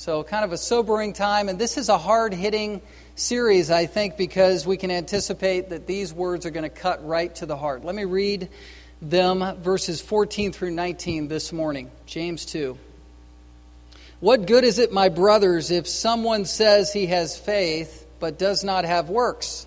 So, kind of a sobering time. And this is a hard hitting series, I think, because we can anticipate that these words are going to cut right to the heart. Let me read them, verses 14 through 19, this morning. James 2. What good is it, my brothers, if someone says he has faith but does not have works?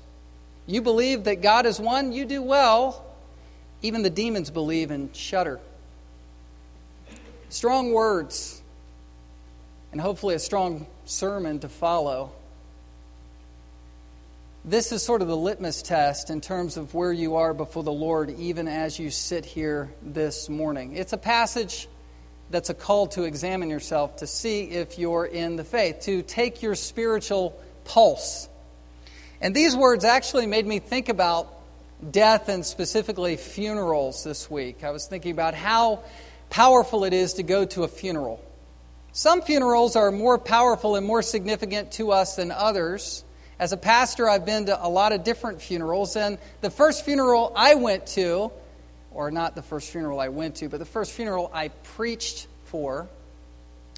You believe that God is one, you do well. Even the demons believe and shudder. Strong words, and hopefully a strong sermon to follow. This is sort of the litmus test in terms of where you are before the Lord, even as you sit here this morning. It's a passage that's a call to examine yourself to see if you're in the faith, to take your spiritual pulse. And these words actually made me think about death and specifically funerals this week. I was thinking about how powerful it is to go to a funeral. Some funerals are more powerful and more significant to us than others. As a pastor, I've been to a lot of different funerals, and the first funeral I went to, or not the first funeral I went to, but the first funeral I preached for,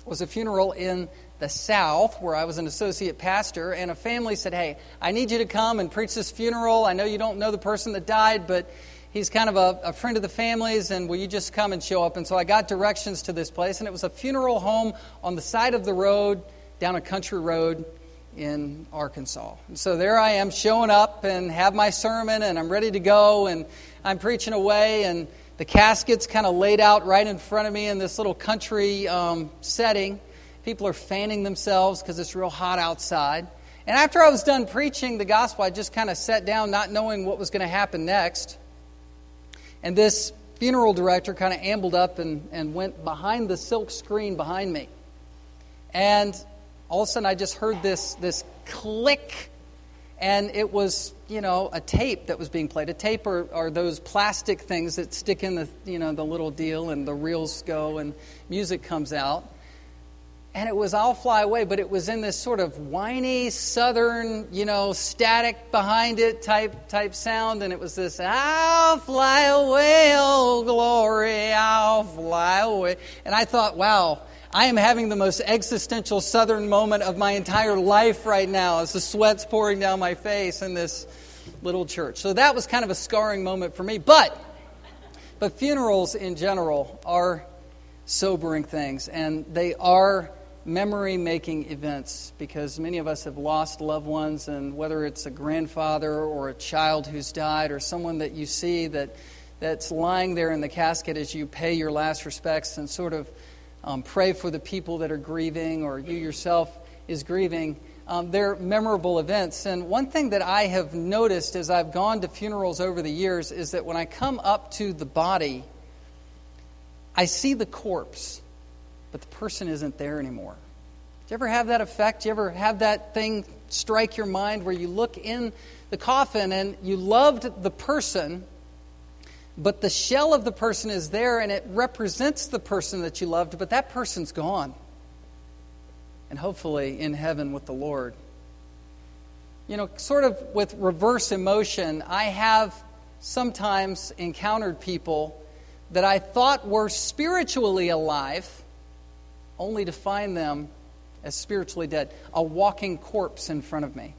was a funeral in the South, where I was an associate pastor, and a family said, Hey, I need you to come and preach this funeral. I know you don't know the person that died, but he's kind of a, a, friend of the family's, and will you just come and show up? And so I got directions to this place, and it was a funeral home on the side of the road, down a country road in Arkansas. And so there I am showing up and have my sermon, and I'm ready to go, and I'm preaching away, and the casket's kind of laid out right in front of me in this little country um, setting. People are fanning themselves because it's real hot outside. And after I was done preaching the gospel, I just kind of sat down, not knowing what was going to happen next. And this funeral director kind of ambled up and, and went behind the silk screen behind me. And all of a sudden, I just heard this, this click. And it was, you know, a tape that was being played. A tape are, are those plastic things that stick in the, you know, the little deal, and the reels go, and music comes out and it was I'll Fly Away, but it was in this sort of whiny southern, you know, static behind it type type sound, and it was this I'll fly away, oh glory, I'll fly away. And I thought, wow, I am having the most existential southern moment of my entire life right now as the sweat's pouring down my face in this little church. So that was kind of a scarring moment for me. But but funerals in general are sobering things, and they are memory making events because many of us have lost loved ones, and whether it's a grandfather or a child who's died or someone that you see that, that's lying there in the casket as you pay your last respects and sort of um, pray for the people that are grieving or you yourself is grieving. Um, they're memorable events. And one thing that I have noticed as I've gone to funerals over the years is that when I come up to the body, I see the corpse but the person isn't there anymore. Do you ever have that effect? Do you ever have that thing strike your mind where you look in the coffin and you loved the person, but the shell of the person is there and it represents the person that you loved, but that person's gone. And hopefully in heaven with the Lord. You know, sort of with reverse emotion, I have sometimes encountered people that I thought were spiritually alive only to find them as spiritually dead, a walking corpse in front of me.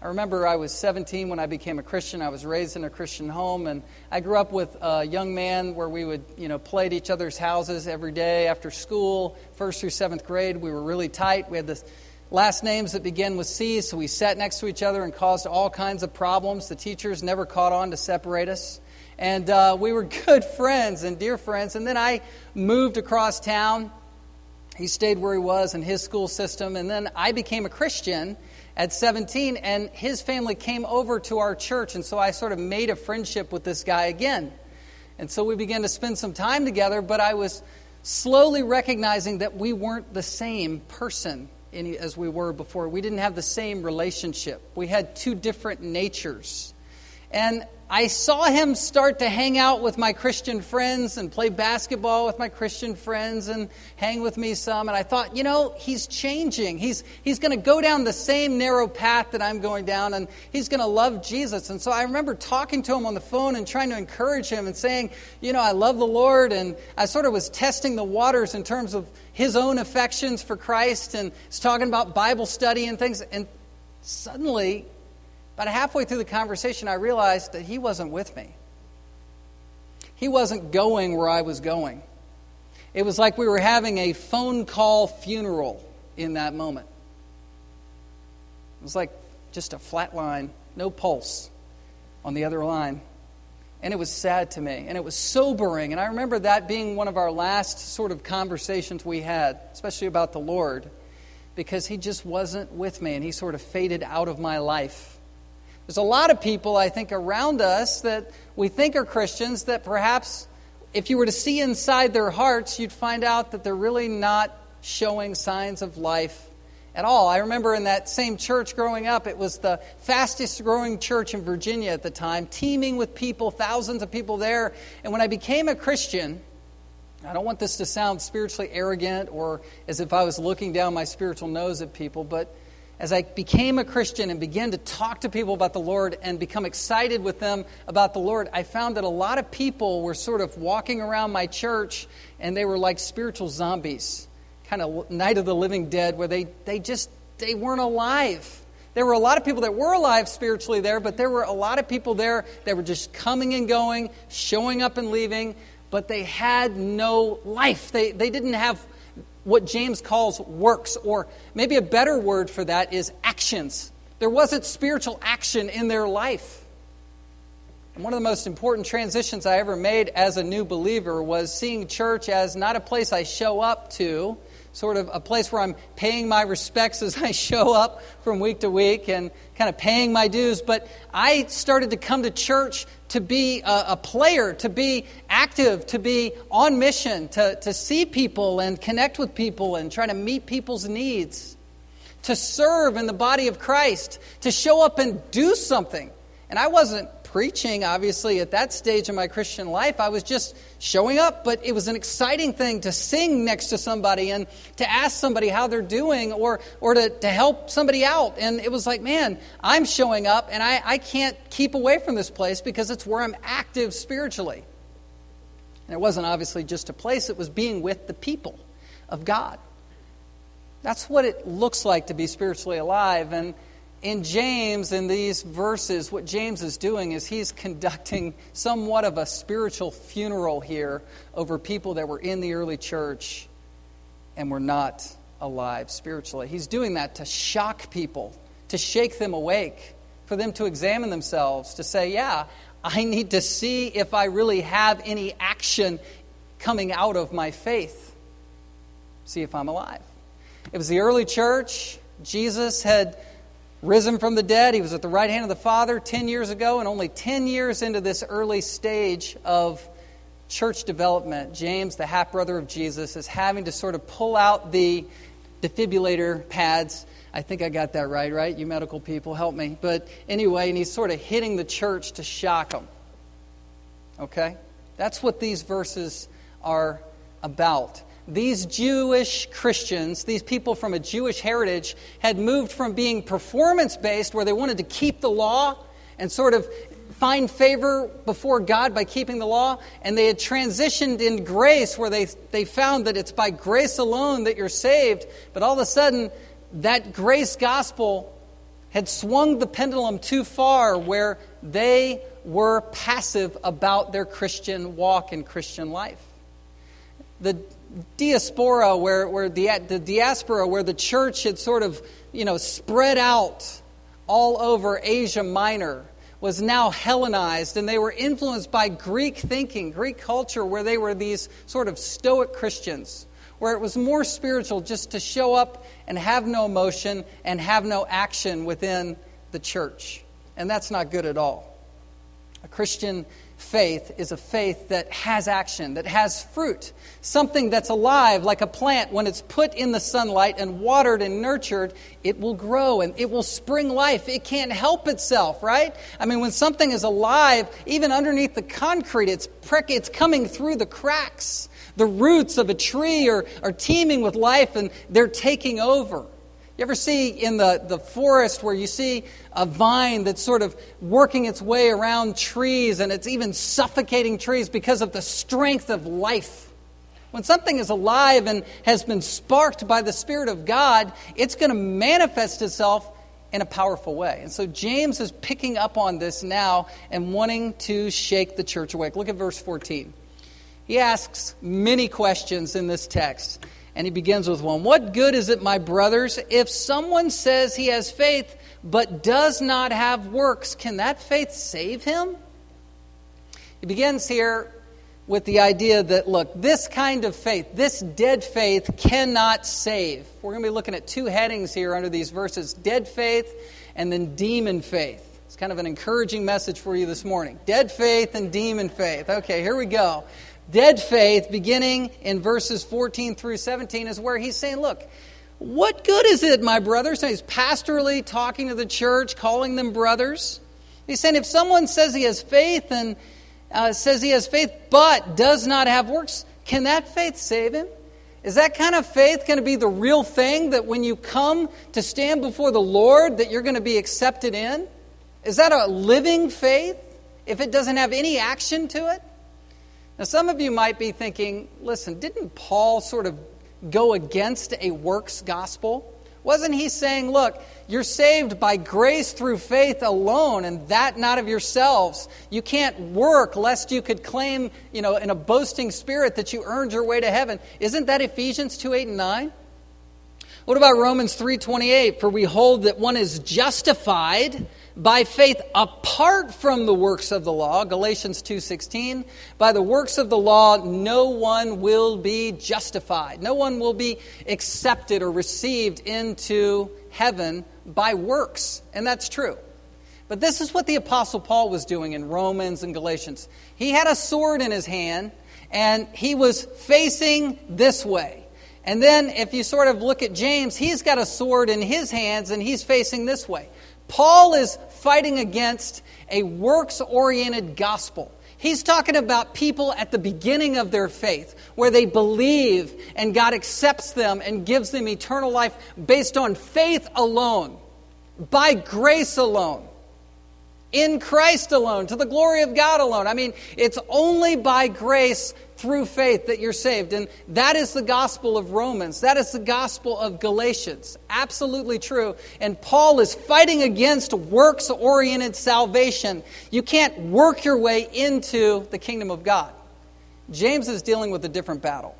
I remember I was 17 when I became a Christian. I was raised in a Christian home, and I grew up with a young man where we would, you know, play at each other's houses every day after school, first through seventh grade. We were really tight. We had the last names that began with C, so we sat next to each other and caused all kinds of problems. The teachers never caught on to separate us. And uh, we were good friends and dear friends. And then I moved across town he stayed where he was in his school system. And then I became a Christian at 17, and his family came over to our church. And so I sort of made a friendship with this guy again. And so we began to spend some time together, but I was slowly recognizing that we weren't the same person as we were before. We didn't have the same relationship. We had two different natures. And I saw him start to hang out with my Christian friends and play basketball with my Christian friends and hang with me some. And I thought, you know, he's changing. He's, he's going to go down the same narrow path that I'm going down, and he's going to love Jesus. And so I remember talking to him on the phone and trying to encourage him and saying, you know, I love the Lord. And I sort of was testing the waters in terms of his own affections for Christ and was talking about Bible study and things. And suddenly, about halfway through the conversation, I realized that he wasn't with me. He wasn't going where I was going. It was like we were having a phone call funeral in that moment. It was like just a flat line, no pulse on the other line. And it was sad to me, and it was sobering. And I remember that being one of our last sort of conversations we had, especially about the Lord, because he just wasn't with me and he sort of faded out of my life. There's a lot of people, I think, around us that we think are Christians that perhaps if you were to see inside their hearts, you'd find out that they're really not showing signs of life at all. I remember in that same church growing up, it was the fastest growing church in Virginia at the time, teeming with people, thousands of people there. And when I became a Christian, I don't want this to sound spiritually arrogant or as if I was looking down my spiritual nose at people, but as I became a Christian and began to talk to people about the Lord and become excited with them about the Lord, I found that a lot of people were sort of walking around my church and they were like spiritual zombies, kind of night of the living dead, where they, they just they weren't alive. There were a lot of people that were alive spiritually there, but there were a lot of people there that were just coming and going, showing up and leaving, but they had no life. They, they didn't have what James calls works, or maybe a better word for that is actions. There wasn't spiritual action in their life. And one of the most important transitions I ever made as a new believer was seeing church as not a place I show up to, sort of a place where I'm paying my respects as I show up from week to week and kind of paying my dues. But I started to come to church to be a, a, player, to be active, to be on mission, to, to see people and connect with people and try to meet people's needs, to serve in the body of Christ, to show up and do something. And I wasn't preaching, obviously, at that stage of my Christian life. I was just showing up, but it was an exciting thing to sing next to somebody and to ask somebody how they're doing or, or to, to help somebody out. And it was like, man, I'm showing up and I, I can't keep away from this place because it's where I'm active spiritually. And it wasn't obviously just a place, it was being with the people of God. That's what it looks like to be spiritually alive. And in James, in these verses, what James is doing is he's conducting somewhat of a spiritual funeral here over people that were in the early church and were not alive spiritually. He's doing that to shock people, to shake them awake, for them to examine themselves, to say, yeah, I need to see if I really have any action coming out of my faith. See if I'm alive. It was the early church. Jesus had risen from the dead. He was at the right hand of the Father 10 years ago, and only 10 years into this early stage of church development, James, the half brother of Jesus, is having to sort of pull out the defibrillator pads. I think I got that right, right? You medical people, help me. But anyway, and he's sort of hitting the church to shock them. Okay? That's what these verses are about these Jewish Christians, these people from a Jewish heritage, had moved from being performance based, where they wanted to keep the law and sort of find favor before God by keeping the law, and they had transitioned in grace, where they, they found that it's by grace alone that you're saved. But all of a sudden, that grace gospel had swung the pendulum too far, where they were passive about their Christian walk and Christian life. The diaspora, where, where the, the diaspora, where the church had sort of, you know, spread out all over Asia Minor, was now Hellenized, and they were influenced by Greek thinking, Greek culture, where they were these sort of stoic Christians, where it was more spiritual just to show up and have no emotion and have no action within the church. And that's not good at all. A Christian faith is a faith that has action, that has fruit. Something that's alive, like a plant. When it's put in the sunlight and watered and nurtured, it will grow and it will spring life. It can't help itself, right? I mean, when something is alive, even underneath the concrete, it's, prick, it's coming through the cracks. The roots of a tree are, are teeming with life and they're taking over. You ever see in the, the forest where you see a vine that's sort of working its way around trees and it's even suffocating trees because of the strength of life? When something is alive and has been sparked by the Spirit of God, it's going to manifest itself in a powerful way. And so James is picking up on this now and wanting to shake the church awake. Look at verse 14. He asks many questions in this text. And he begins with one What good is it, my brothers, if someone says he has faith but does not have works? Can that faith save him? He begins here with the idea that, look, this kind of faith, this dead faith, cannot save. We're going to be looking at two headings here under these verses dead faith and then demon faith. It's kind of an encouraging message for you this morning. Dead faith and demon faith. Okay, here we go. Dead faith, beginning in verses 14 through 17, is where he's saying, Look, what good is it, my brothers? he's pastorally talking to the church, calling them brothers. He's saying, if someone says he has faith and uh, says he has faith but does not have works, can that faith save him? Is that kind of faith going to be the real thing that when you come to stand before the Lord that you're going to be accepted in? Is that a living faith if it doesn't have any action to it? Now, some of you might be thinking, listen, didn't Paul sort of go against a works gospel? Wasn't he saying, look, you're saved by grace through faith alone, and that not of yourselves? You can't work lest you could claim, you know, in a boasting spirit that you earned your way to heaven. Isn't that Ephesians 2 8 and 9? What about Romans 3:28? For we hold that one is justified by faith apart from the works of the law galatians 2.16 by the works of the law no one will be justified. No one will be accepted or received into heaven by works and that's true. But this is what the apostle paul was doing in romans and galatians. He had a sword in his hand and he was facing this way. And then if you sort of look at james he's got a sword in his hands and he's facing this way Paul is fighting against a works oriented gospel. He's talking about people at the beginning of their faith, where they believe and God accepts them and gives them eternal life based on faith alone, by grace alone, in Christ alone, to the glory of God alone. I mean, it's only by grace through faith that you're saved. And that is the gospel of Romans. That is the gospel of Galatians. Absolutely true. And Paul is fighting against works oriented salvation. You can't work your way into the kingdom of God. James is dealing with a different battle.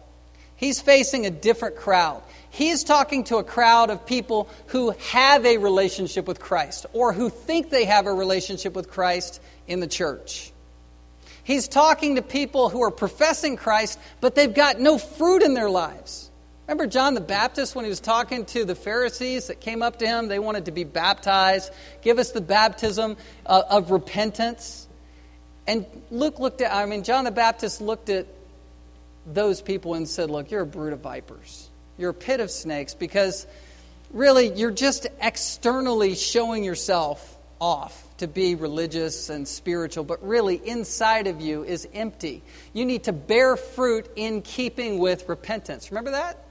He's facing a different crowd. He's talking to a crowd of people who have a relationship with Christ or who think they have a relationship with Christ in the church. He's talking to people who are professing Christ, but they've got no fruit in their lives. Remember John the Baptist when he was talking to the Pharisees that came up to him? They wanted to be baptized. Give us the baptism uh, of repentance. And Luke looked at, I mean, John the Baptist looked at those people and said, Look, you're a brood of vipers. You're a pit of snakes because really you're just externally showing yourself off to be religious and spiritual, but really inside of you is empty. You need to bear fruit in keeping with repentance. Remember that?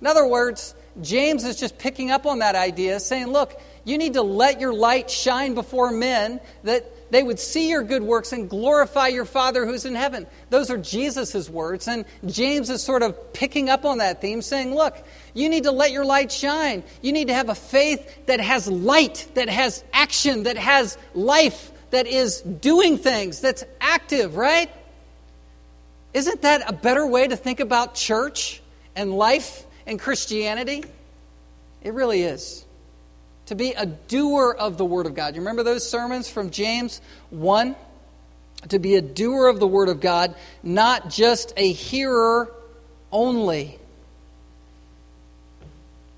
In other words, James is just picking up on that idea, saying, look, you need to let your light shine before men that they would see your good works and glorify your Father who's in heaven. Those are Jesus' words. And James is sort of picking up on that theme, saying, Look, you need to let your light shine. You need to have a faith that has light, that has action, that has life, that is doing things, that's active, right? Isn't that a better way to think about church and life and Christianity? It really is to be a doer of the Word of God. You remember those sermons from James 1? To be a doer of the Word of God, not just a hearer only.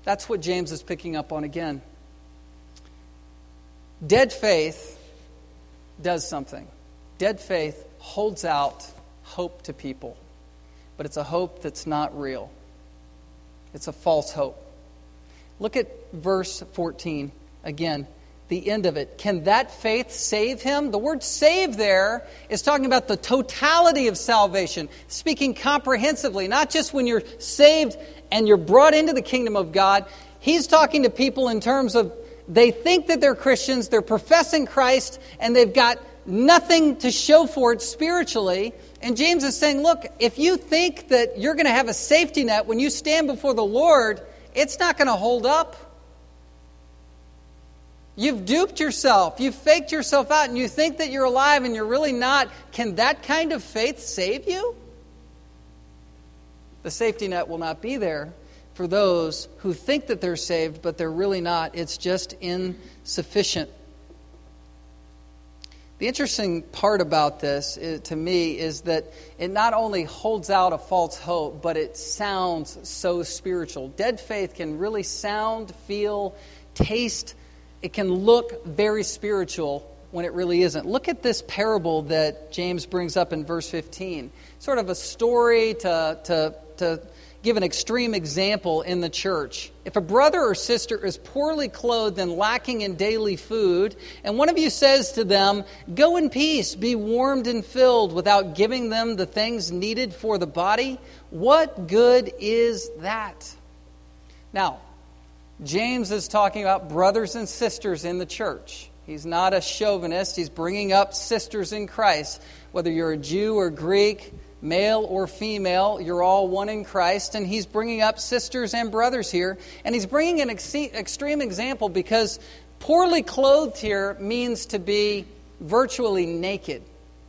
That's what James is picking up on again. Dead faith does something. Dead faith holds out hope to people, but it's a hope that's not real. It's a false hope. Look at verse 14 again, the end of it. Can that faith save him? The word save there is talking about the totality of salvation, speaking comprehensively, not just when you're saved and you're brought into the kingdom of God. He's talking to people in terms of they think that they're Christians, they're professing Christ, and they've got nothing to show for it spiritually. And James is saying, look, if you think that you're going to have a safety net when you stand before the Lord, it's not going to hold up. You've duped yourself. You've faked yourself out, and you think that you're alive and you're really not. Can that kind of faith save you? The safety net will not be there for those who think that they're saved, but they're really not. It's just insufficient. The interesting part about this is, to me is that it not only holds out a false hope, but it sounds so spiritual. Dead faith can really sound, feel, taste, it can look very spiritual when it really isn't. Look at this parable that James brings up in verse 15. Sort of a story to, to, to give an extreme example in the church. If a brother or sister is poorly clothed and lacking in daily food, and one of you says to them, Go in peace, be warmed and filled, without giving them the things needed for the body, what good is that? Now, James is talking about brothers and sisters in the church. He's not a chauvinist. He's bringing up sisters in Christ. Whether you're a Jew or Greek, male or female, you're all one in Christ. And he's bringing up sisters and brothers here. And he's bringing an ex- extreme example because poorly clothed here means to be virtually naked.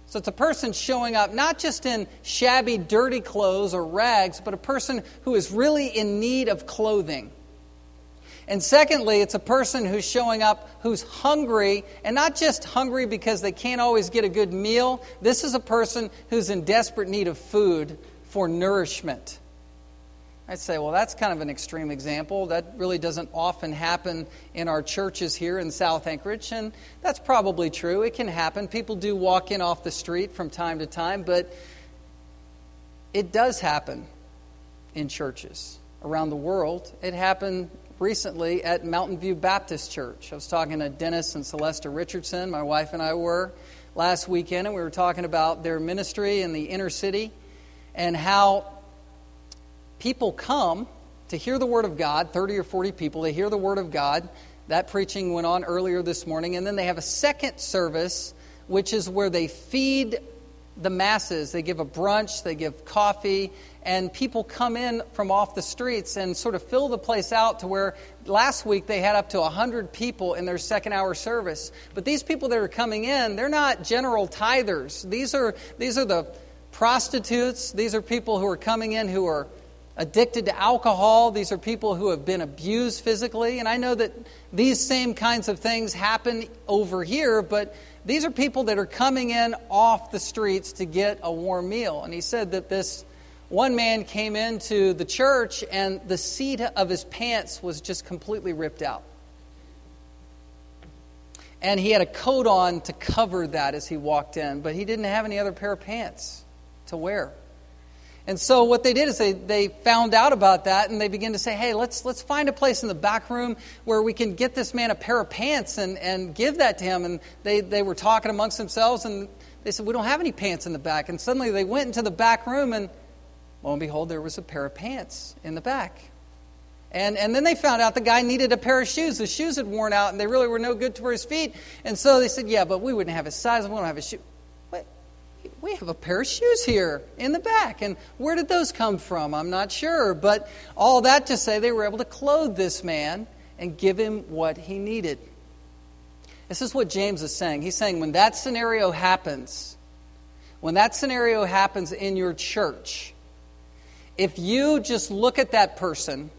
So it's a person showing up not just in shabby, dirty clothes or rags, but a person who is really in need of clothing. And secondly, it's a person who's showing up who's hungry, and not just hungry because they can't always get a good meal. This is a person who's in desperate need of food for nourishment. I'd say, well, that's kind of an extreme example. That really doesn't often happen in our churches here in South Anchorage, and that's probably true. It can happen. People do walk in off the street from time to time, but it does happen in churches around the world. It happened recently at Mountain View Baptist Church. I was talking to Dennis and Celesta Richardson, my wife and I were, last weekend, and we were talking about their ministry in the inner city and how people come to hear the Word of God 30 or 40 people, they hear the Word of God. That preaching went on earlier this morning, and then they have a second service, which is where they feed the masses. They give a brunch, they give coffee, and people come in from off the streets and sort of fill the place out to where last week they had up to 100 people in their second hour service. But these people that are coming in, they're not general tithers. These are, these are the prostitutes, these are people who are coming in who are addicted to alcohol. These are people who have been abused physically. And I know that these same kinds of things happen over here, but these are people that are coming in off the streets to get a warm meal. And he said that this one man came into the church and the seat of his pants was just completely ripped out. And he had a coat on to cover that as he walked in, but he didn't have any other pair of pants to wear. And so what they did is they, they found out about that and they began to say, hey, let's, let's find a place in the back room where we can get this man a pair of pants and, and give that to him. And they, they were talking amongst themselves and they said, we don't have any pants in the back. And suddenly they went into the back room and lo and behold, there was a pair of pants in the back. And, and then they found out the guy needed a pair of shoes. The shoes had worn out and they really were no good to for his feet. And so they said, yeah, but we wouldn't have his size. We don't have his shoe we have a pair of shoes here in the back. And where did those come from? I'm not sure. But all that to say, they were able to clothe this man and give him what he needed. This is what James is saying. He's saying when that scenario happens, when that scenario happens in your church, if you just look at that person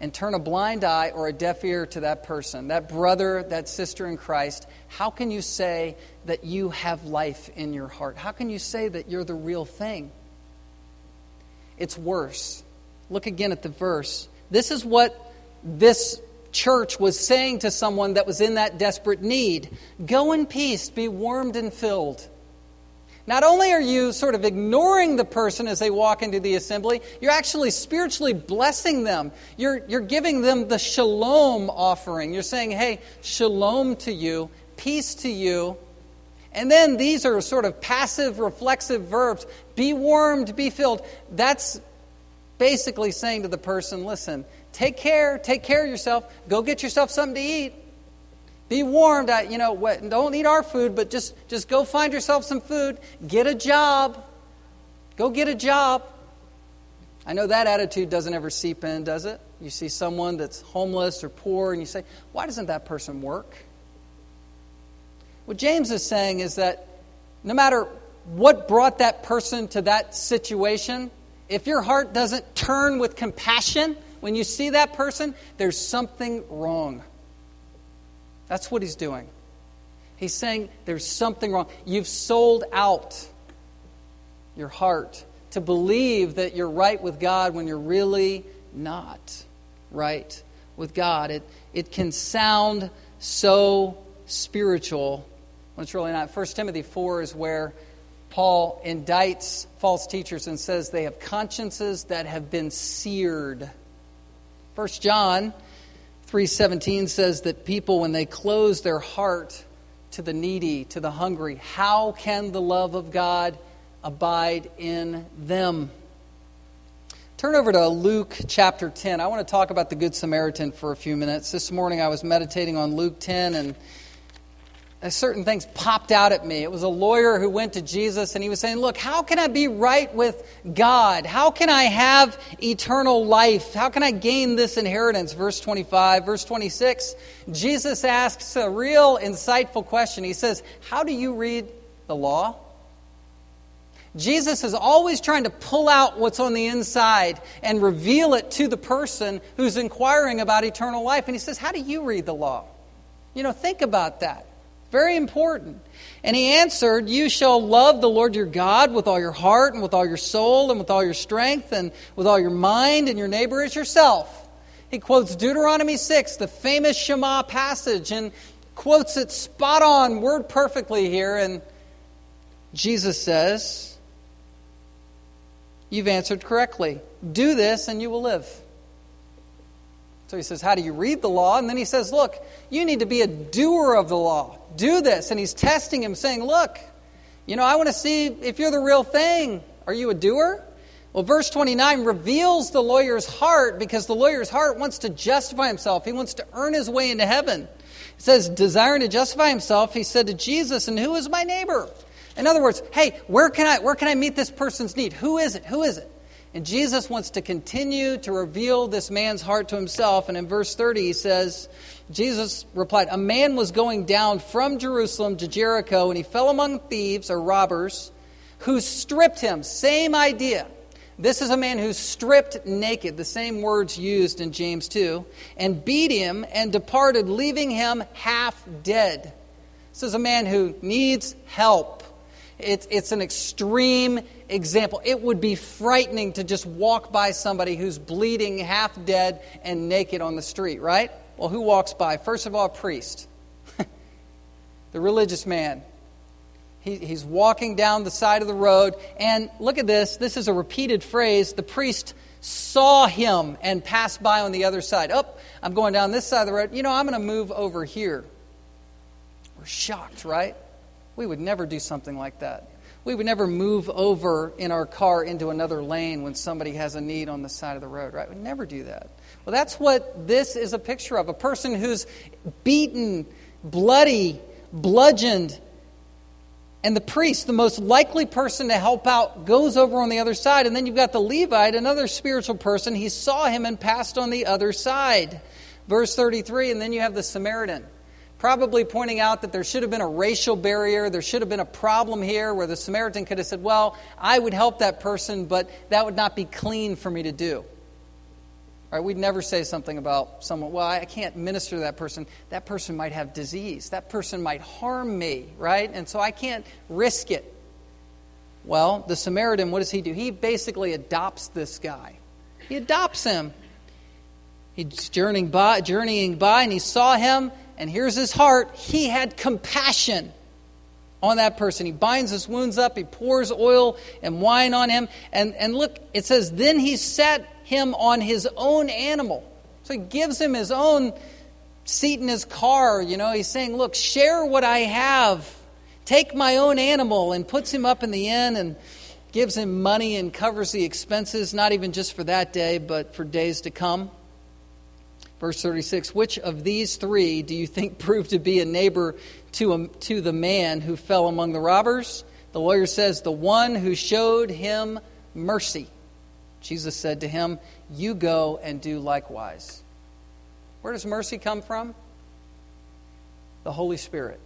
and turn a blind eye or a deaf ear to that person, that brother, that sister in Christ, how can you say that you have life in your heart? How can you say that you're the real thing? It's worse. Look again at the verse. This is what this church was saying to someone that was in that desperate need Go in peace, be warmed and filled. Not only are you sort of ignoring the person as they walk into the assembly, you're actually spiritually blessing them. You're, you're giving them the shalom offering. You're saying, hey, shalom to you, peace to you. And then these are sort of passive, reflexive verbs be warmed, be filled. That's basically saying to the person, listen, take care, take care of yourself, go get yourself something to eat. Be warmed. You know, don't eat our food, but just, just go find yourself some food. Get a job. Go get a job. I know that attitude doesn't ever seep in, does it? You see someone that's homeless or poor, and you say, why doesn't that person work? What James is saying is that no matter what brought that person to that situation, if your heart doesn't turn with compassion when you see that person, there's something wrong. That's what he's doing. He's saying there's something wrong. You've sold out your heart to believe that you're right with God when you're really not right with God. It, it can sound so spiritual it's really not. 1 Timothy 4 is where Paul indicts false teachers and says they have consciences that have been seared. 1 John 3:17 says that people when they close their heart to the needy, to the hungry, how can the love of God abide in them? Turn over to Luke chapter 10. I want to talk about the Good Samaritan for a few minutes. This morning I was meditating on Luke 10 and Uh, certain things popped out at me. It was a lawyer who went to Jesus and he was saying, Look, how can I be right with God? How can I have eternal life? How can I gain this inheritance? Verse 25. Verse 26, Jesus asks a real insightful question. He says, How do you read the law? Jesus is always trying to pull out what's on the inside and reveal it to the person who's inquiring about eternal life. And he says, How do you read the law? You know, think about that. Very important. And he answered, You shall love the Lord your God with all your heart and with all your soul and with all your strength and with all your mind, and your neighbor as yourself. He quotes Deuteronomy 6, the famous Shema passage, and quotes it spot on, word perfectly here. And Jesus says, You've answered correctly. Do this and you will live. So he says, How do you read the law? And then he says, Look, you need to be a doer of the law. Do this. And he's testing him, saying, Look, you know, I want to see if you're the real thing. Are you a doer? Well, verse 29 reveals the lawyer's heart because the lawyer's heart wants to justify himself. He wants to earn his way into heaven. It says, desiring to justify himself, he said to Jesus, And who is my neighbor? In other words, hey, where can I, where can I meet this person's need? Who is it? Who is it? And Jesus wants to continue to reveal this man's heart to himself. And in verse 30, he says, Jesus replied, A man was going down from Jerusalem to Jericho, and he fell among thieves or robbers who stripped him. Same idea. This is a man who's stripped naked, the same words used in James 2, and beat him and departed, leaving him half dead. This is a man who needs help. It's, it's an extreme example. It would be frightening to just walk by somebody who's bleeding, half dead, and naked on the street, right? Well, who walks by? First of all, a priest, the religious man. He, he's walking down the side of the road, and look at this. This is a repeated phrase. The priest saw him and passed by on the other side. Oh, I'm going down this side of the road. You know, I'm going to move over here. We're shocked, right? We would never do something like that. We would never move over in our car into another lane when somebody has a need on the side of the road, right? We'd never do that. Well, that's what this is a picture of a person who's beaten, bloody, bludgeoned. And the priest, the most likely person to help out, goes over on the other side. And then you've got the Levite, another spiritual person. He saw him and passed on the other side. Verse 33, and then you have the Samaritan probably pointing out that there should have been a racial barrier, there should have been a problem here where the Samaritan could have said, Well, I would help that person, but that would not be clean for me to do. Right, we'd never say something about someone, well, I can't minister to that person. That person might have disease. That person might harm me, right? And so I can't risk it. Well, the Samaritan, what does he do? He basically adopts this guy. He adopts him. He's journeying by, journeying by and he saw him and here's his heart he had compassion on that person. He binds his wounds up, he pours oil and wine on him. And, and look, it says, then he set him on his own animal. So he gives him his own seat in his car. You know, he's saying, look, share what I have. Take my own animal and puts him up in the inn and gives him money and covers the expenses, not even just for that day, but for days to come. Verse 36 Which of these three do you think proved to be a neighbor to, a, to the man who fell among the robbers? The lawyer says, The one who showed him mercy. Jesus said to him, You go and do likewise. Where does mercy come from? The Holy Spirit.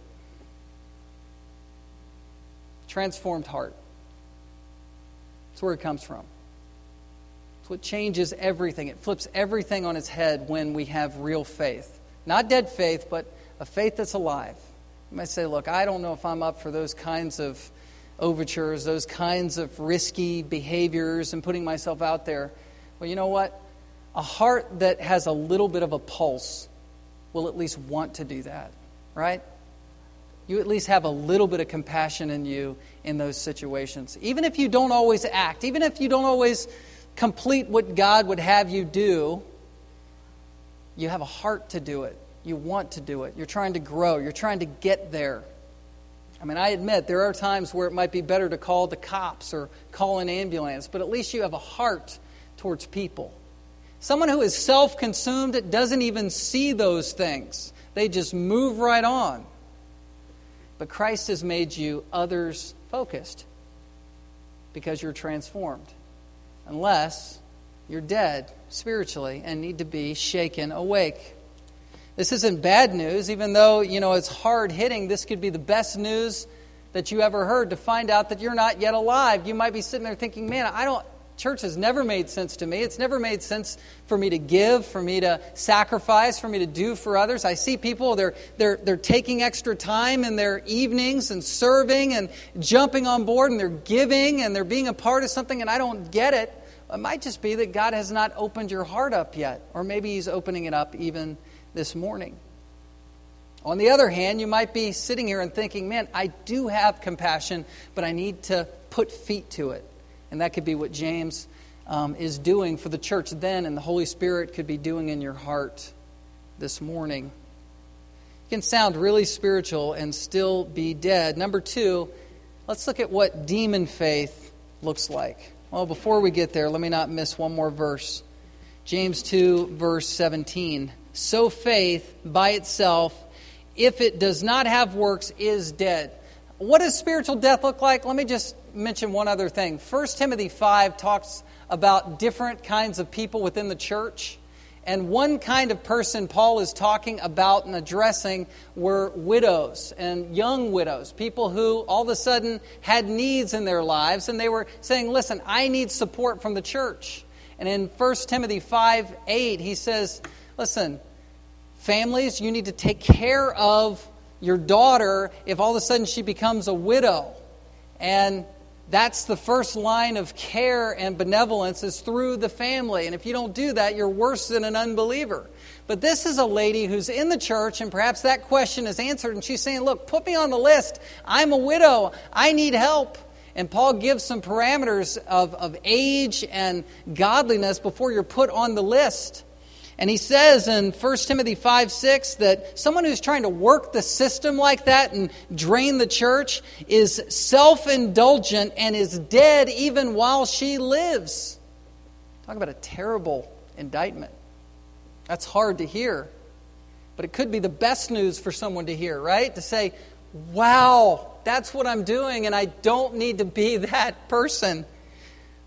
Transformed heart. That's where it comes from. It's what changes everything. It flips everything on its head when we have real faith. Not dead faith, but a faith that's alive. You might say, Look, I don't know if I'm up for those kinds of overtures, those kinds of risky behaviors, and putting myself out there. Well, you know what? A heart that has a little bit of a pulse will at least want to do that, right? You at least have a little bit of compassion in you in those situations. Even if you don't always act, even if you don't always complete what God would have you do, you have a heart to do it. You want to do it. You're trying to grow. You're trying to get there. I mean, I admit there are times where it might be better to call the cops or call an ambulance, but at least you have a heart towards people. Someone who is self consumed doesn't even see those things, they just move right on. But Christ has made you others focused because you're transformed. Unless you're dead spiritually and need to be shaken awake. This isn't bad news, even though, you know, it's hard hitting. This could be the best news that you ever heard to find out that you're not yet alive. You might be sitting there thinking, man, I don't, church has never made sense to me. It's never made sense for me to give, for me to sacrifice, for me to do for others. I see people, they're, they're, they're taking extra time in their evenings and serving and jumping on board and they're giving and they're being a part of something, and I don't get it. It might just be that God has not opened your heart up yet, or maybe He's opening it up even this morning. On the other hand, you might be sitting here and thinking, man, I do have compassion, but I need to put feet to it. And that could be what James um, is doing for the church then, and the Holy Spirit could be doing in your heart this morning. You can sound really spiritual and still be dead. Number two, let's look at what demon faith looks like. Well, before we get there, let me not miss one more verse. James 2, verse 17 so faith by itself, if it does not have works, is dead. What does spiritual death look like? Let me just mention one other thing. 1 Timothy 5 talks about different kinds of people within the church. And one kind of person Paul is talking about and addressing were widows and young widows, people who all of a sudden had needs in their lives, and they were saying, Listen, I need support from the church. And in 1 Timothy 5 8, he says, Listen, families, you need to take care of your daughter if all of a sudden she becomes a widow. And that's the first line of care and benevolence is through the family. And if you don't do that, you're worse than an unbeliever. But this is a lady who's in the church, and perhaps that question is answered, and she's saying, Look, put me on the list. I'm a widow. I need help. And Paul gives some parameters of, of age and godliness before you're put on the list. And he says in 1 Timothy 5 6 that someone who's trying to work the system like that and drain the church is self indulgent and is dead even while she lives. Talk about a terrible indictment. That's hard to hear. But it could be the best news for someone to hear, right? To say, wow, that's what I'm doing, and I don't need to be that person.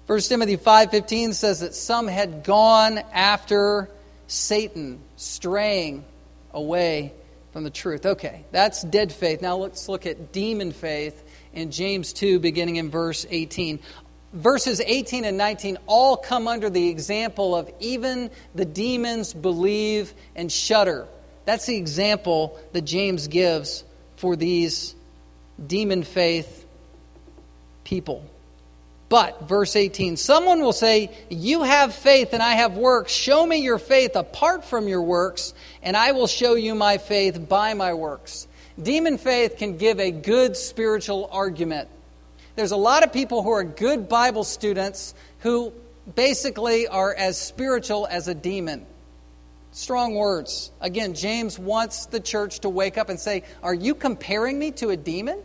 1 Timothy 5:15 says that some had gone after Satan straying away from the truth. Okay, that's dead faith. Now let's look at demon faith in James 2, beginning in verse 18. Verses 18 and 19 all come under the example of even the demons believe and shudder. That's the example that James gives for these demon faith people. But, verse 18, someone will say, You have faith and I have works. Show me your faith apart from your works, and I will show you my faith by my works. demon faith can give a good spiritual argument. There's a lot of people who are good Bible students who basically are as spiritual as a demon. Strong words. Again, James wants the church to wake up and say, Are you comparing me to a demon?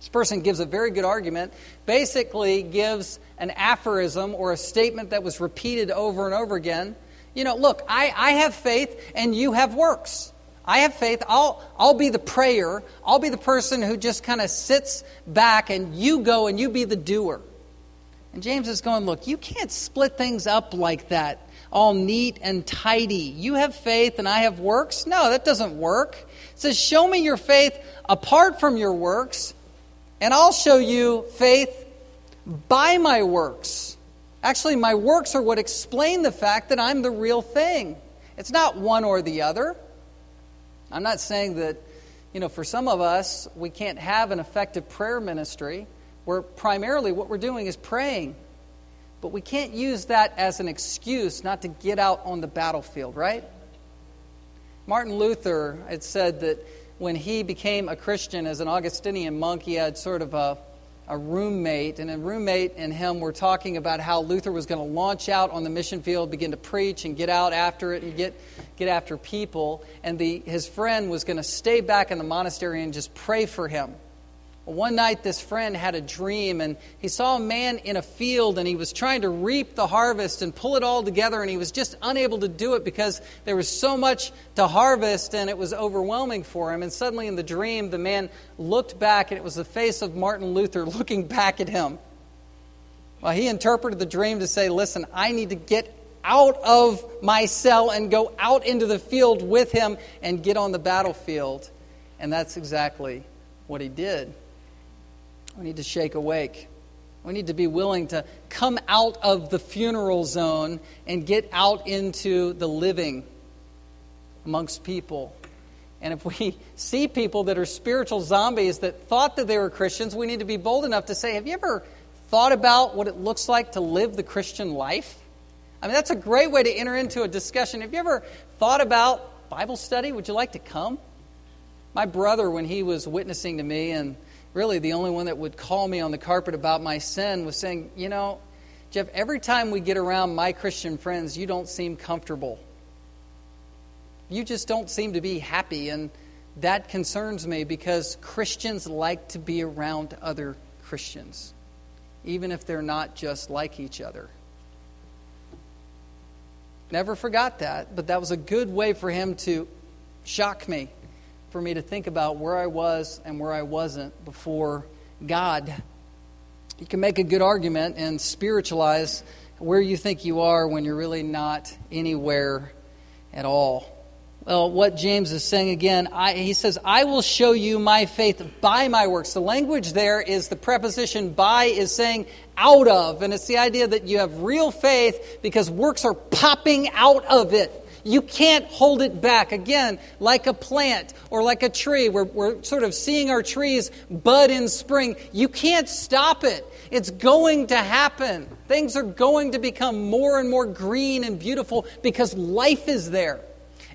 This person gives a very good argument, basically, gives an aphorism or a statement that was repeated over and over again. You know, look, I, I have faith and you have works. I have faith. I'll, I'll be the prayer. I'll be the person who just kind of sits back and you go and you be the doer. And James is going, look, you can't split things up like that, all neat and tidy. You have faith and I have works? No, that doesn't work. It says, show me your faith apart from your works, and I'll show you faith by my works. Actually, my works are what explain the fact that I'm the real thing. It's not one or the other. I'm not saying that, you know, for some of us, we can't have an effective prayer ministry where primarily what we're doing is praying. But we can't use that as an excuse not to get out on the battlefield, right? Martin Luther had said that when he became a Christian as an Augustinian monk, he had sort of a a roommate, and a roommate and him were talking about how Luther was going to launch out on the mission field, begin to preach, and get out after it and get, get after people. And the, his friend was going to stay back in the monastery and just pray for him. One night, this friend had a dream, and he saw a man in a field, and he was trying to reap the harvest and pull it all together, and he was just unable to do it because there was so much to harvest, and it was overwhelming for him. And suddenly, in the dream, the man looked back, and it was the face of Martin Luther looking back at him. Well, he interpreted the dream to say, Listen, I need to get out of my cell and go out into the field with him and get on the battlefield. And that's exactly what he did. We need to shake awake. We need to be willing to come out of the funeral zone and get out into the living amongst people. And if we see people that are spiritual zombies that thought that they were Christians, we need to be bold enough to say, Have you ever thought about what it looks like to live the Christian life? I mean, that's a great way to enter into a discussion. Have you ever thought about Bible study? Would you like to come? My brother, when he was witnessing to me and really the only one that would call me on the carpet about my sin was saying, You know, Jeff, every time we get around my Christian friends, you don't seem comfortable. You just don't seem to be happy. And that concerns me because Christians like to be around other Christians, even if they're not just like each other. Never forgot that, but that was a good way for him to shock me for me to think about where I was and where I wasn't before God. You can make a good argument and spiritualize where you think you are when you're really not anywhere at all. Well, what James is saying again, I, he says, I will show you my faith by my works. The language there is the preposition by is saying out of, and it's the idea that you have real faith because works are popping out of it. You can't hold it back. Again, like a plant or like a tree, we're, we're sort of seeing our trees bud in spring. You can't stop it. It's going to happen. Things are going to become more and more green and beautiful because life is there.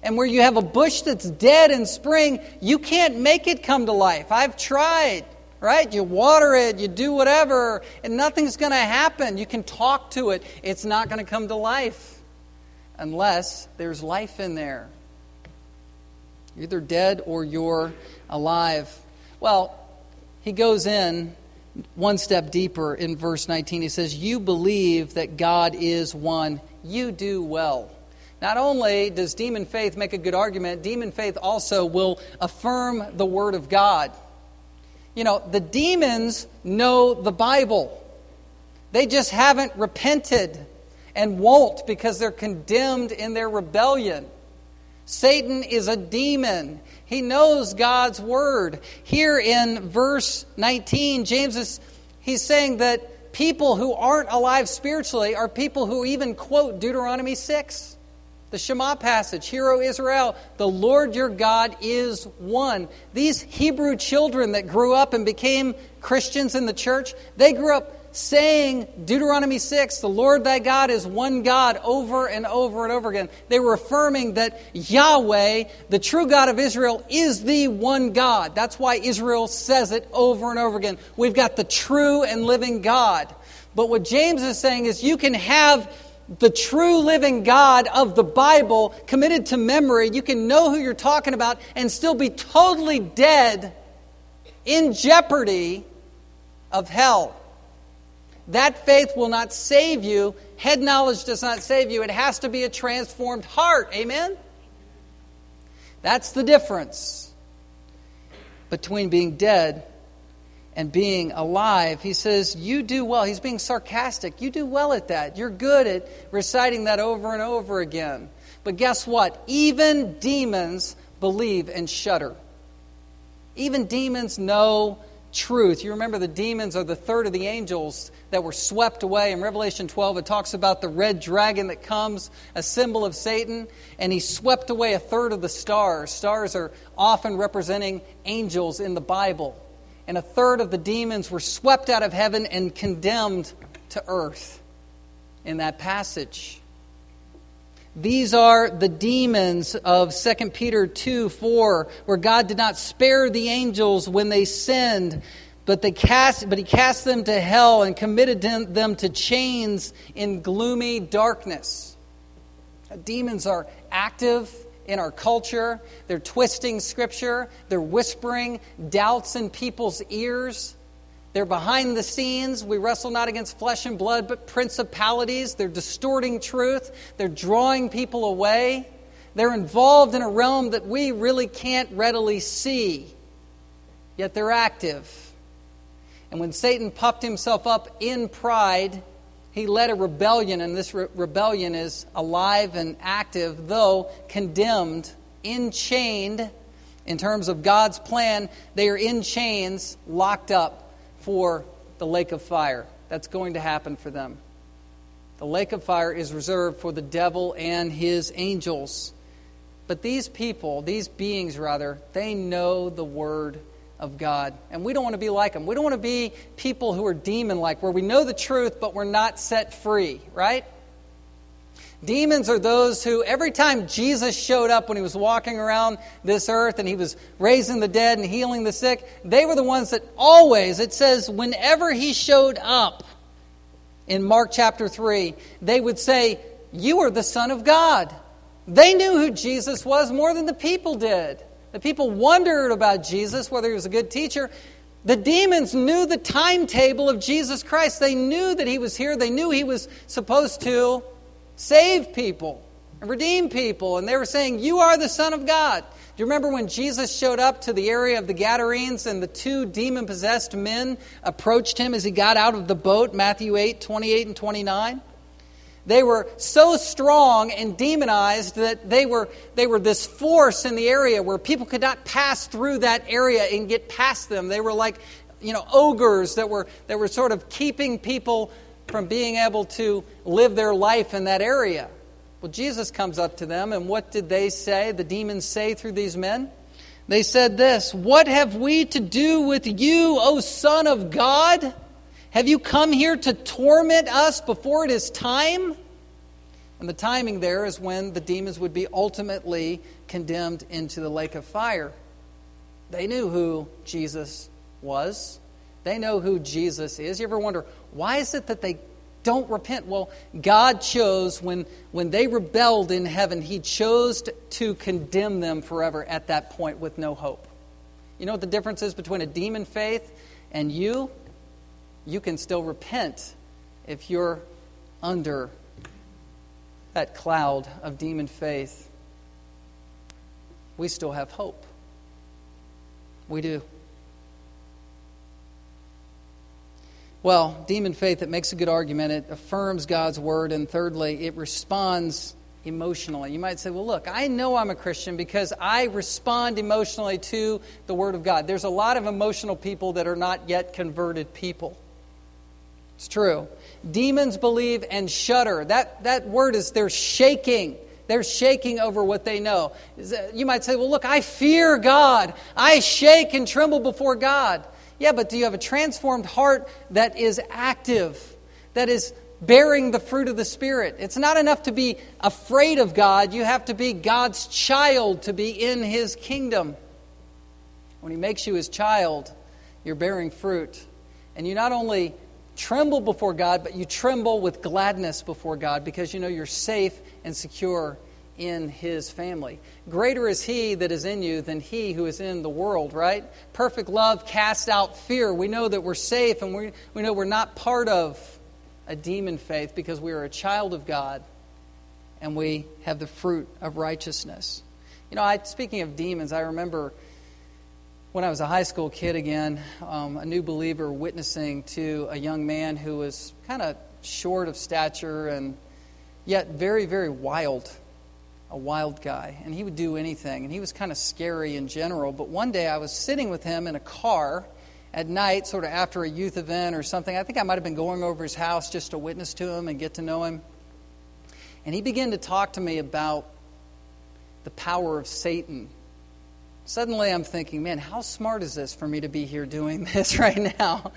And where you have a bush that's dead in spring, you can't make it come to life. I've tried right? You water it, you do whatever, and nothing's going to happen. You can talk to it, it's not going to come to life unless there's life in there. You're either dead or you're alive. Well, he goes in one step deeper in verse 19. He says, You believe that God is one. You do well. Not only does demon faith make a good argument, demon faith also will affirm the Word of God. You know, the demons know the Bible, they just haven't repented and won't because they're condemned in their rebellion. Satan is a demon. He knows God's word. Here in verse 19, James is he's saying that people who aren't alive spiritually are people who even quote Deuteronomy 6. The Shema passage, Hear, O Israel, the Lord your God is one. These Hebrew children that grew up and became Christians in the church, they grew up saying Deuteronomy 6, the Lord thy God is one God, over and over and over again. They were affirming that Yahweh, the true God of Israel, is the one God. That's why Israel says it over and over again. We've got the true and living God. But what James is saying is you can have the true living God of the Bible committed to memory. You can know who you're talking about and still be totally dead in jeopardy of hell. That faith will not save you. Head knowledge does not save you. It has to be a transformed heart. Amen? That's the difference between being dead and being alive. He says, You do well. He's being sarcastic. You do well at that. You're good at reciting that over and over again. But guess what? Even demons believe and shudder. Even demons know truth. You remember the demons are the third of the angels that were swept away. In Revelation 12, it talks about the red dragon that comes, a symbol of Satan, and he swept away a third of the stars. Stars are often representing angels in the Bible and a third of the demons were swept out of heaven and condemned to earth in that passage. These are the demons of 2 Peter 2 4, where God did not spare the angels when they sinned, but, they cast, but he cast them to hell and committed them to chains in gloomy darkness. Demons are active in our culture. They're twisting scripture. They're whispering doubts in people's ears. They're behind the scenes. We wrestle not against flesh and blood, but principalities. They're distorting truth. They're drawing people away. They're involved in a realm that we really can't readily see, yet they're active. And when Satan puffed himself up in pride, he led a rebellion, and this re- rebellion is alive and active, though condemned, enchained. In terms of God's plan, they are in chains, locked up for the lake of fire. That's going to happen for them. The lake of fire is reserved for the devil and his angels. But these people, these beings rather, they know the word of God. And we don't want to be like them. We don't want to be people who are demon like, where we know the truth, but we're not set free, right? Demons are those who, every time Jesus showed up when he was walking around this earth and he was raising the dead and healing the sick, they were the ones that always, it says, whenever he showed up in Mark chapter 3, they would say, You are the Son of God. They knew who Jesus was more than the people did. The people wondered about Jesus, whether he was a good teacher. The demons knew the timetable of Jesus Christ. They knew that he was here. They knew he was supposed to save people and redeem people. And they were saying, You are the Son of God. Do you remember when Jesus showed up to the area of the Gadarenes and the two demon possessed men approached him as he got out of the boat? Matthew 8, 28 and 29. They were so strong and demonized that they were, they were this force in the area where people could not pass through that area and get past them. They were like, you know, ogres that were, that were sort of keeping people from being able to live their life in that area. Well, Jesus comes up to them, and what did they say? The demons say through these men? They said this What have we to do with you, O Son of God? Have you come here to torment us before it is time? And the timing there is when the demons would be ultimately condemned into the lake of fire. They knew who Jesus was. They know who Jesus is. You ever wonder, why is it that they don't repent? Well, God chose, when, when they rebelled in heaven, He chose to condemn them forever at that point with no hope. You know what the difference is between a demon faith and you? you can still repent if you're under that cloud of demon faith. We still have hope. We do. Well, demon faith, it makes a good argument. It affirms God's word. And thirdly, it responds emotionally. You might say, well, look, I know I'm a Christian because I respond emotionally to the word of God. There's a lot of emotional people that are not yet converted people. It's true. Demons believe and shudder. That, that word is they're shaking. They're shaking over what they know. You might say, well, look, I fear God. I shake and tremble before God. Yeah, but do you have a transformed heart that is active, that is bearing the fruit of the Spirit? It's not enough to be afraid of God, you have to be God's child to be in His kingdom. When He makes you His child, you're bearing fruit. And you not only tremble before God, but you tremble with gladness before God because you know you're safe and secure in his family. Greater is he that is in you than he who is in the world, right? Perfect love casts out fear. We know that we're safe and we, we know we're not part of a demon faith because we are a child of God and we have the fruit of righteousness. You know, I, speaking of demons, I remember when I was a high school kid again, um, a new believer witnessing to a young man who was kind of short of stature and yet very, very wild, a wild guy. And he would do anything. And he was kind of scary in general. But one day I was sitting with him in a car at night, sort of after a youth event or something. I think I might have been going over his house just to witness to him and get to know him. And he began to talk to me about the power of Satan Suddenly I'm thinking, man, how smart is this for me to be here doing this right now?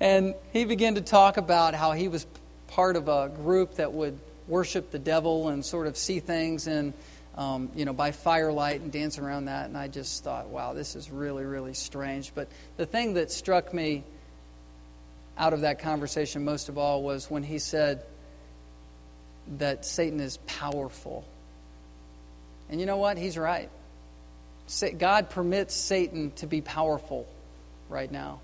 And he began to talk about how he was part of a group that would worship the devil and sort of see things and um, you know by firelight and dance around that. And i just thought wow this is really really strange. But the thing that struck me out of that conversation most of all was when he said that satan is powerful. And you know what? He's right. God permits Satan to be powerful right now.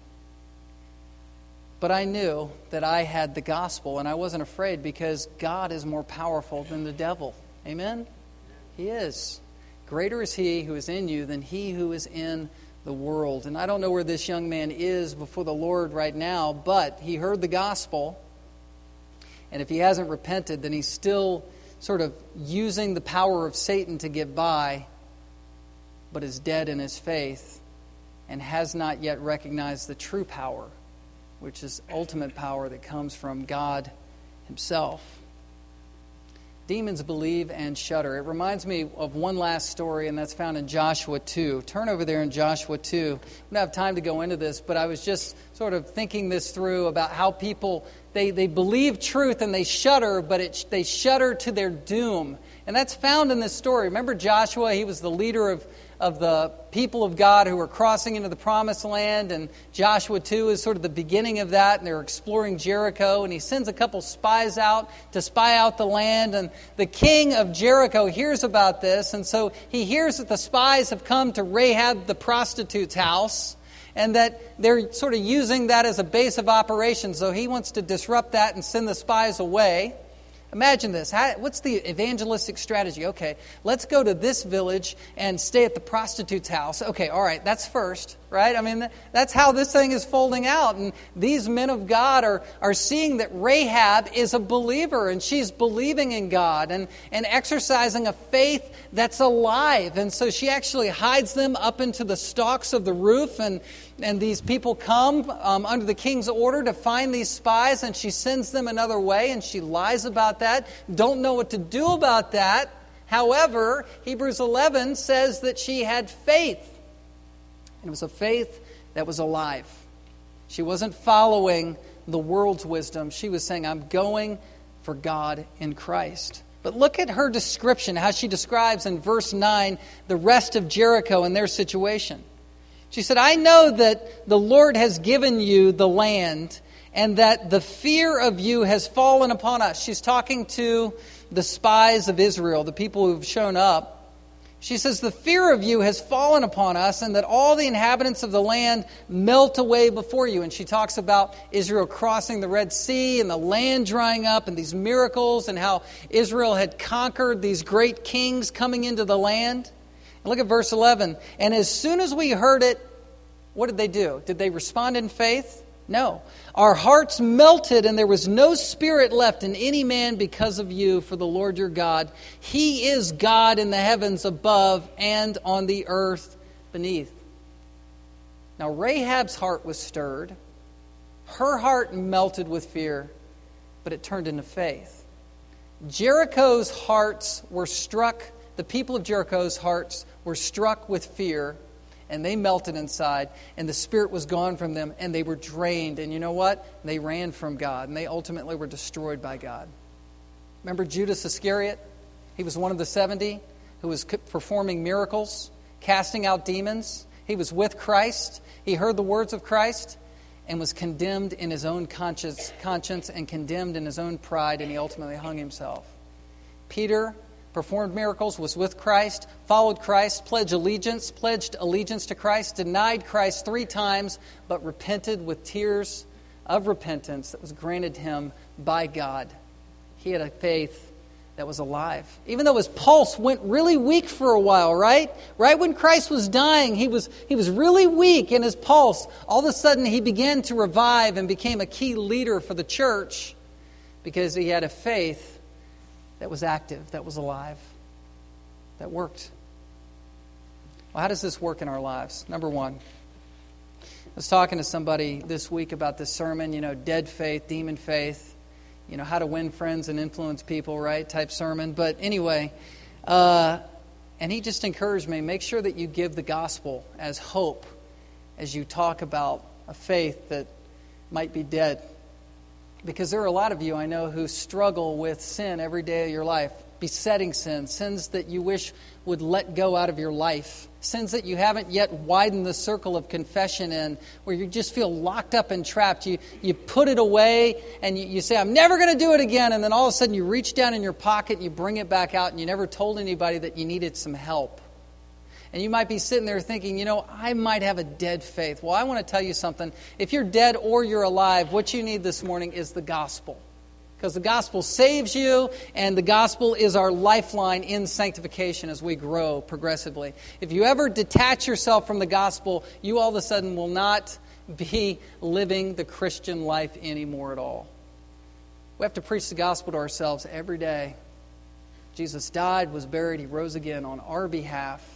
But I knew that I had the gospel and I wasn't afraid because God is more powerful than the devil. Amen? He is. Greater is he who is in you than he who is in the world. And I don't know where this young man is before the Lord right now, but he heard the gospel. And if he hasn't repented, then he's still sort of using the power of Satan to get by but is dead in his faith and has not yet recognized the true power, which is ultimate power that comes from God Himself. Demons believe and shudder. It reminds me of one last story, and that's found in Joshua 2. Turn over there in Joshua 2. I don't have time to go into this, but I was just sort of thinking this through about how people they, they believe truth and they shudder, but it, they shudder to their doom. And that's found in this story. Remember Joshua? He was the leader of of the people of God who are crossing into the promised land, and Joshua 2 is sort of the beginning of that, and they're exploring Jericho, and he sends a couple spies out to spy out the land, and the king of Jericho hears about this, and so he hears that the spies have come to Rahab the prostitute's house, and that they're sort of using that as a base of operations, so he wants to disrupt that and send the spies away. Imagine this. How, what's the evangelistic strategy? Okay, let's go to this village and stay at the prostitute's house. Okay, all right, that's first, right? I mean, that's how this thing is folding out. And these men of God are, are seeing that Rahab is a believer and she's believing in God and, and exercising a faith that's alive. And so she actually hides them up into the stalks of the roof and and these people come um, under the king's order to find these spies, and she sends them another way, and she lies about that. Don't know what to do about that. However, Hebrews 11 says that she had faith. And it was a faith that was alive. She wasn't following the world's wisdom. She was saying, I'm going for God in Christ. But look at her description, how she describes in verse 9 the rest of Jericho and their situation. She said, I know that the Lord has given you the land and that the fear of you has fallen upon us. She's talking to the spies of Israel, the people who've shown up. She says, The fear of you has fallen upon us, and that all the inhabitants of the land melt away before you. And she talks about Israel crossing the Red Sea and the land drying up and these miracles and how Israel had conquered these great kings coming into the land. Look at verse 11. And as soon as we heard it, what did they do? Did they respond in faith? No. Our hearts melted, and there was no spirit left in any man because of you, for the Lord your God. He is God in the heavens above and on the earth beneath. Now, Rahab's heart was stirred. Her heart melted with fear, but it turned into faith. Jericho's hearts were struck, the people of Jericho's hearts were struck with fear, and they melted inside, and the Spirit was gone from them, and they were drained. And you know what? They ran from God, and they ultimately were destroyed by God. Remember Judas Iscariot? He was one of the 70 who was performing miracles, casting out demons. He was with Christ. He heard the words of Christ and was condemned in his own conscience, conscience and condemned in his own pride, and he ultimately hung himself. Peter performed miracles, was with Christ, followed Christ, pledged allegiance, pledged allegiance to Christ, denied Christ three times, but repented with tears of repentance that was granted him by God. He had a faith that was alive. Even though his pulse went really weak for a while, right? Right when Christ was dying, he was, he was really weak in his pulse. All of a sudden, he began to revive and became a key leader for the church because he had a faith that was active, that was alive, that worked. Well, how does this work in our lives? Number one, I was talking to somebody this week about this sermon, you know, dead faith, demon faith, you know, how to win friends and influence people, right? Type sermon. But anyway, uh, and he just encouraged me make sure that you give the gospel as hope as you talk about a faith that might be dead because there are a lot of you I know who struggle with sin every day of your life, besetting sins, sins that you wish would let go out of your life, sins that you haven't yet widened the circle of confession in, where you just feel locked up and trapped. You, you put it away and you, you say, I'm never going to do it again. And then all of a sudden you reach down in your pocket and you bring it back out and you never told anybody that you needed some help. And you might be sitting there thinking, you know, I might have a dead faith. Well, I want to tell you something. If you're dead or you're alive, what you need this morning is the gospel. Because the gospel saves you, and the gospel is our lifeline in sanctification as we grow progressively. If you ever detach yourself from the gospel, you all of a sudden will not be living the Christian life anymore at all. We have to preach the gospel to ourselves every day. Jesus died, was buried, he rose again on our behalf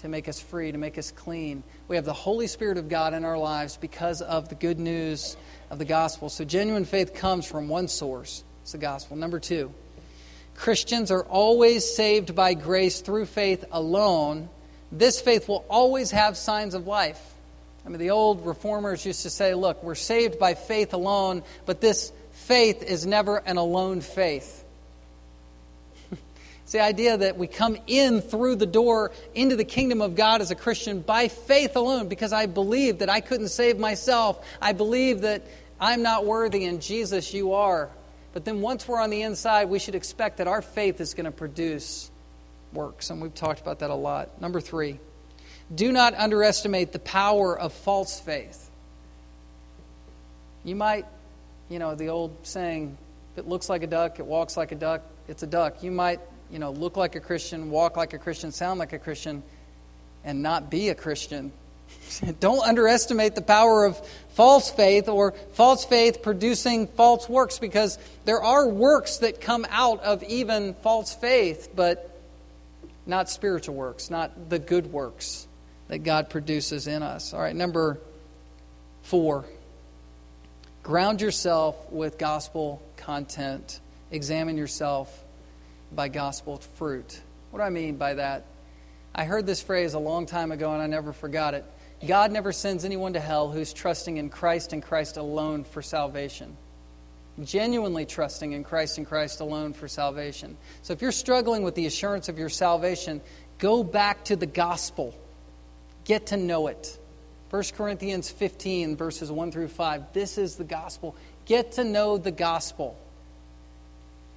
to make us free, to make us clean. We have the Holy Spirit of God in our lives because of the good news of the gospel. So genuine faith comes from one source it's the gospel. Number two, Christians are always saved by grace through faith alone. This faith will always have signs of life. I mean, the old reformers used to say, look, we're saved by faith alone, but this faith is never an alone faith. It's the idea that we come in through the door into the kingdom of God as a Christian by faith alone because I believe that I couldn't save myself. I believe that I'm not worthy and Jesus, you are. But then once we're on the inside, we should expect that our faith is going to produce works. And we've talked about that a lot. Number three, do not underestimate the power of false faith. You might, you know, the old saying, if it looks like a duck, it walks like a duck, it's a duck. You might you know, look like a Christian, walk like a Christian, sound like a Christian, and not be a Christian. Don't underestimate the power of false faith or false faith producing false works because there are works that come out of even false faith, but not spiritual works, not the good works that God produces in us. All right, number four ground yourself with gospel content, examine yourself by gospel fruit. What do I mean by that? I heard this phrase a long time ago and I never forgot it. God never sends anyone to hell who's trusting in Christ and Christ alone for salvation. Genuinely trusting in Christ and Christ alone for salvation. So if you're struggling with the assurance of your salvation, go back to the gospel. Get to know it. 1 Corinthians 15, verses 1 through 5. This is the gospel. Get to know the gospel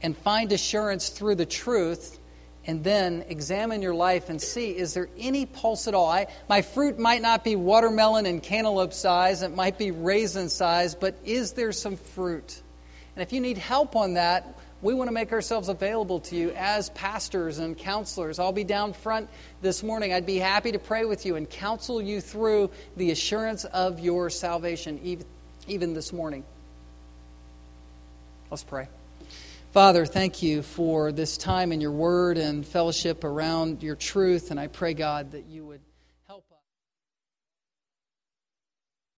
and find assurance through the truth and then examine your life and see is there any pulse at all? I, my fruit might not be watermelon and cantaloupe size it might be raisin size but is there some fruit? And if you need help on that we want to make ourselves available to you as pastors and counselors. I'll be down front this morning. I'd be happy to pray with you and counsel you through the assurance of your salvation even, even this morning. Let's pray Father, thank you for this time in your word and fellowship around your truth. And I pray, God, that you would.